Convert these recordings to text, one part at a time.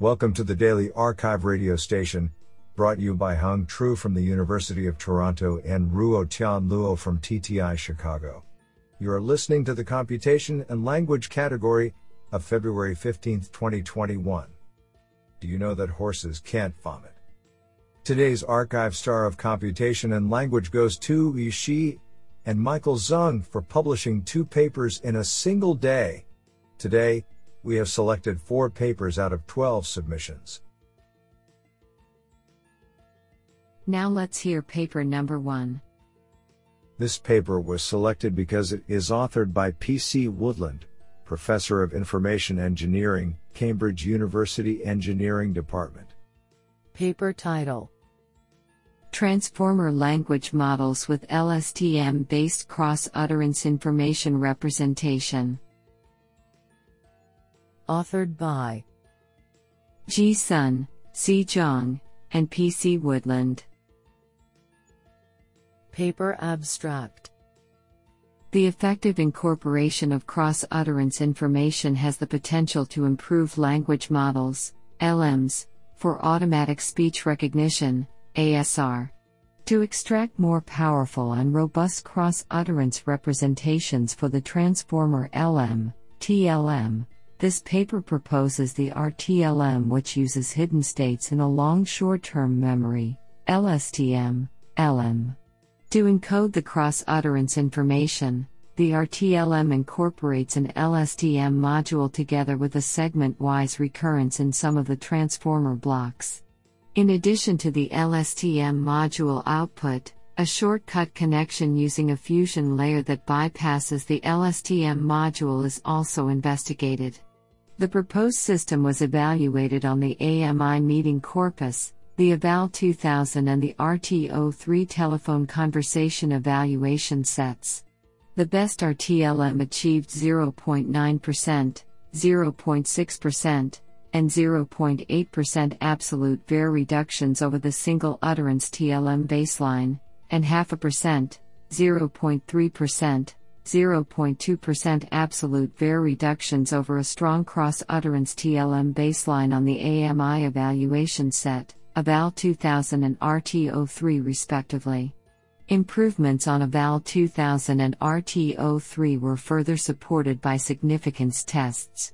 Welcome to the Daily arXiv radio station, brought you by Hung Tru from the University of Toronto and Ruo Tian Luo from TTI Chicago. You are listening to the Computation and Language category of February 15, 2021. Do you know that horses can't vomit? Today's arXiv star of computation and language goes to Yi Shi and Michael Zung for publishing two papers in a single day. Today, we have selected four papers out of 12 submissions. Now let's hear paper number one. This paper was selected because it is authored by P.C. Woodland, Professor of Information Engineering, Cambridge University Engineering Department. Paper title Transformer Language Models with LSTM based cross utterance information representation. Authored by G. Sun, C. Zhang, and P. C. Woodland. Paper Abstract The effective incorporation of cross utterance information has the potential to improve language models, LMs, for automatic speech recognition, ASR. To extract more powerful and robust cross utterance representations for the transformer LM, TLM, this paper proposes the RTLM, which uses hidden states in a long short term memory, LSTM, LM. To encode the cross utterance information, the RTLM incorporates an LSTM module together with a segment wise recurrence in some of the transformer blocks. In addition to the LSTM module output, a shortcut connection using a fusion layer that bypasses the LSTM module is also investigated. The proposed system was evaluated on the AMI meeting corpus, the EVAL 2000 and the RT03 telephone conversation evaluation sets. The best RTLM achieved 0.9%, 0.6%, and 0.8% absolute WER reductions over the single utterance TLM baseline, and half a percent, 0.3%, 0.2% absolute WER reductions over a strong cross utterance TLM baseline on the AMI evaluation set, EVAL 2000 and RT03 respectively. Improvements on EVAL 2000 and RT03 were further supported by significance tests.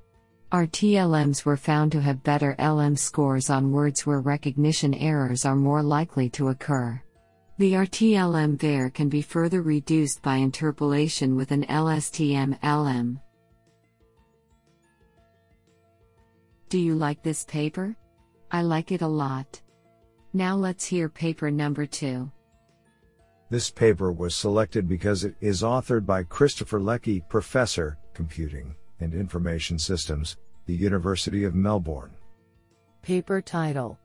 RTLMs were found to have better LM scores on words where recognition errors are more likely to occur. The RTLM there can be further reduced by interpolation with an LSTM LM. Do you like this paper? I like it a lot. Now let's hear paper number 2. This paper was selected because it is authored by Christopher Leckie, Professor, Computing and Information Systems, the University of Melbourne. Paper title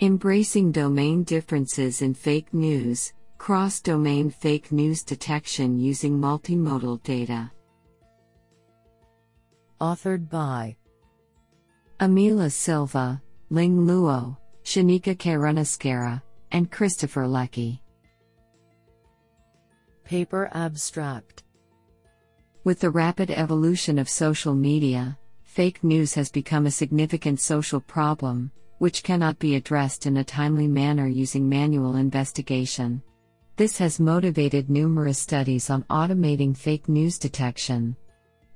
Embracing Domain Differences in Fake News Cross Domain Fake News Detection Using Multimodal Data. Authored by Amila Silva, Ling Luo, Shanika Karunasekera, and Christopher Leckie. Paper Abstract With the rapid evolution of social media, fake news has become a significant social problem, which cannot be addressed in a timely manner using manual investigation. This has motivated numerous studies on automating fake news detection.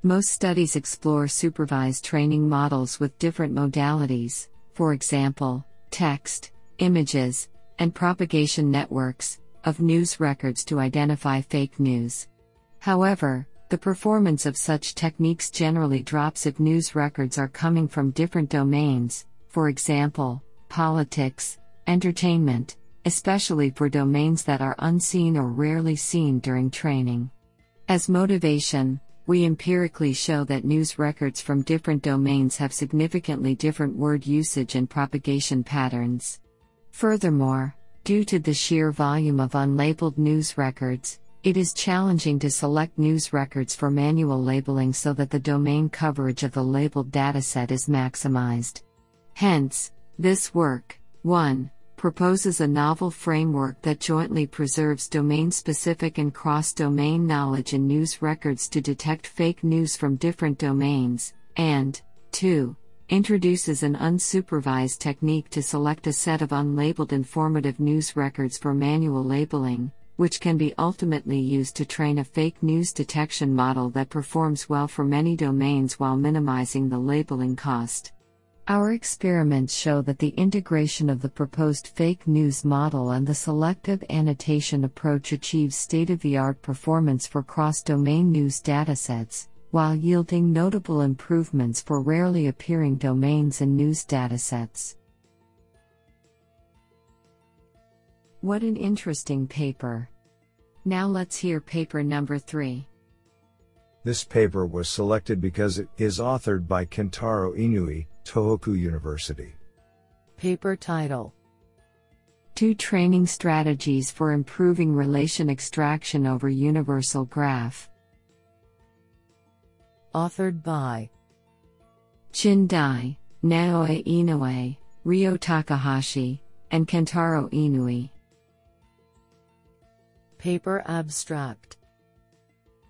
Most studies explore supervised training models with different modalities, for example, text, images, and propagation networks, of news records to identify fake news. However, the performance of such techniques generally drops if news records are coming from different domains, for example, politics, entertainment, especially for domains that are unseen or rarely seen during training. As motivation, we empirically show that news records from different domains have significantly different word usage and propagation patterns. Furthermore, due to the sheer volume of unlabeled news records, it is challenging to select news records for manual labeling so that the domain coverage of the labeled dataset is maximized. Hence, this work, 1. proposes a novel framework that jointly preserves domain specific and cross domain knowledge in news records to detect fake news from different domains, and 2. introduces an unsupervised technique to select a set of unlabeled informative news records for manual labeling, which can be ultimately used to train a fake news detection model that performs well for many domains while minimizing the labeling cost. Our experiments show that the integration of the proposed fake news model and the selective annotation approach achieves state of the art performance for cross domain news datasets, while yielding notable improvements for rarely appearing domains and news datasets. What an interesting paper! Now let's hear paper number 3. This paper was selected because it is authored by Kentaro Inui, Tohoku University. Paper title Two Training Strategies for Improving Relation Extraction over Universal Graph. Authored by Qin Dai, Naoya Inoue, Ryo Takahashi, and Kentaro Inui. Paper Abstract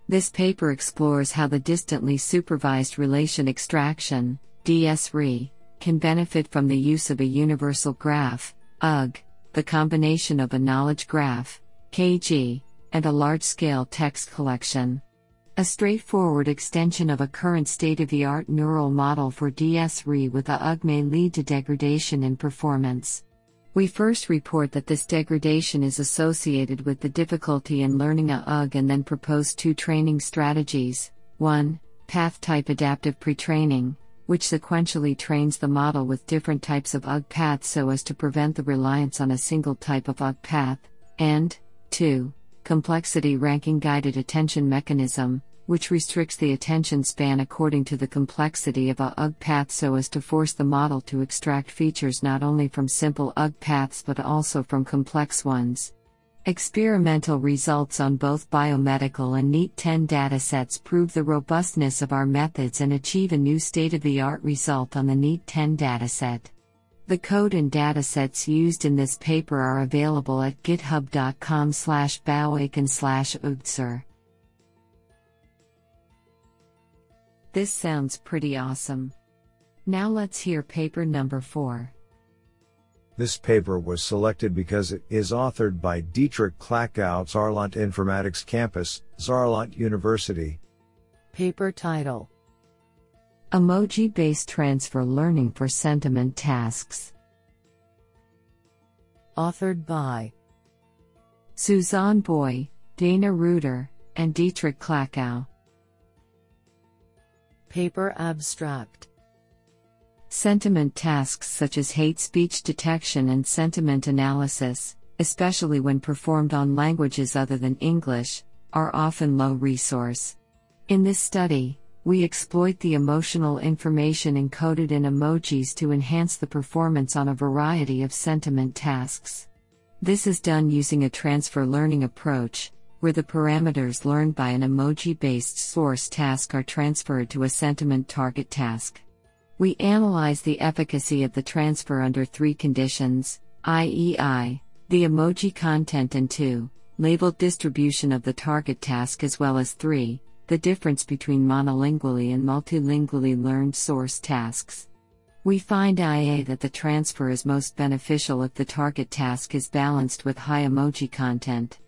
This paper explores how the distantly supervised relation extraction, DSRE, can benefit from the use of a universal graph, UG, the combination of a knowledge graph, KG, and a large scale text collection. A straightforward extension of a current state of the art neural model for DSRE with a UG may lead to degradation in performance. We first report that this degradation is associated with the difficulty in learning a UG and then propose two training strategies. 1. Path type adaptive pre-training, which sequentially trains the model with different types of UG paths so as to prevent the reliance on a single type of UG path, and 2. Complexity ranking guided attention mechanism, which restricts the attention span according to the complexity of a UG path so as to force the model to extract features not only from simple UG paths but also from complex ones. Experimental results on both biomedical and NYT 10 datasets prove the robustness of our methods and achieve a new state of the art result on the NYT 10 dataset. The code and datasets used in this paper are available at github.com slash slash This sounds pretty awesome. Now let's hear paper number 4. This paper was selected because it is authored by Dietrich Klakow, Saarland Informatics Campus, Saarland University. Paper title Emoji based transfer learning for sentiment tasks. Authored by Susann Boy, Dana Ruiter, and Dietrich Klakow. Paper Abstract Sentiment tasks such as hate speech detection and sentiment analysis, especially when performed on languages other than English, are often low resource. In this study, we exploit the emotional information encoded in emojis to enhance the performance on a variety of sentiment tasks. This is done using a transfer learning approach, where the parameters learned by an emoji based source task are transferred to a sentiment target task. We analyze the efficacy of the transfer under three conditions IEI, the emoji content, and 2, labeled distribution of the target task, as well as 3, the difference between monolingually and multilingually learned source tasks. We find IA that the transfer is most beneficial if the target task is balanced with high emoji content.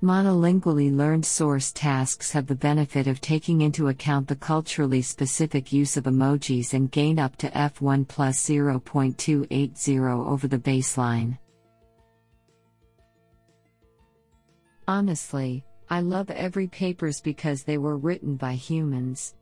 Monolingually learned source tasks have the benefit of taking into account the culturally specific use of emojis and gain up to F1 plus 0.280 over the baseline. Honestly, I love every papers because they were written by humans.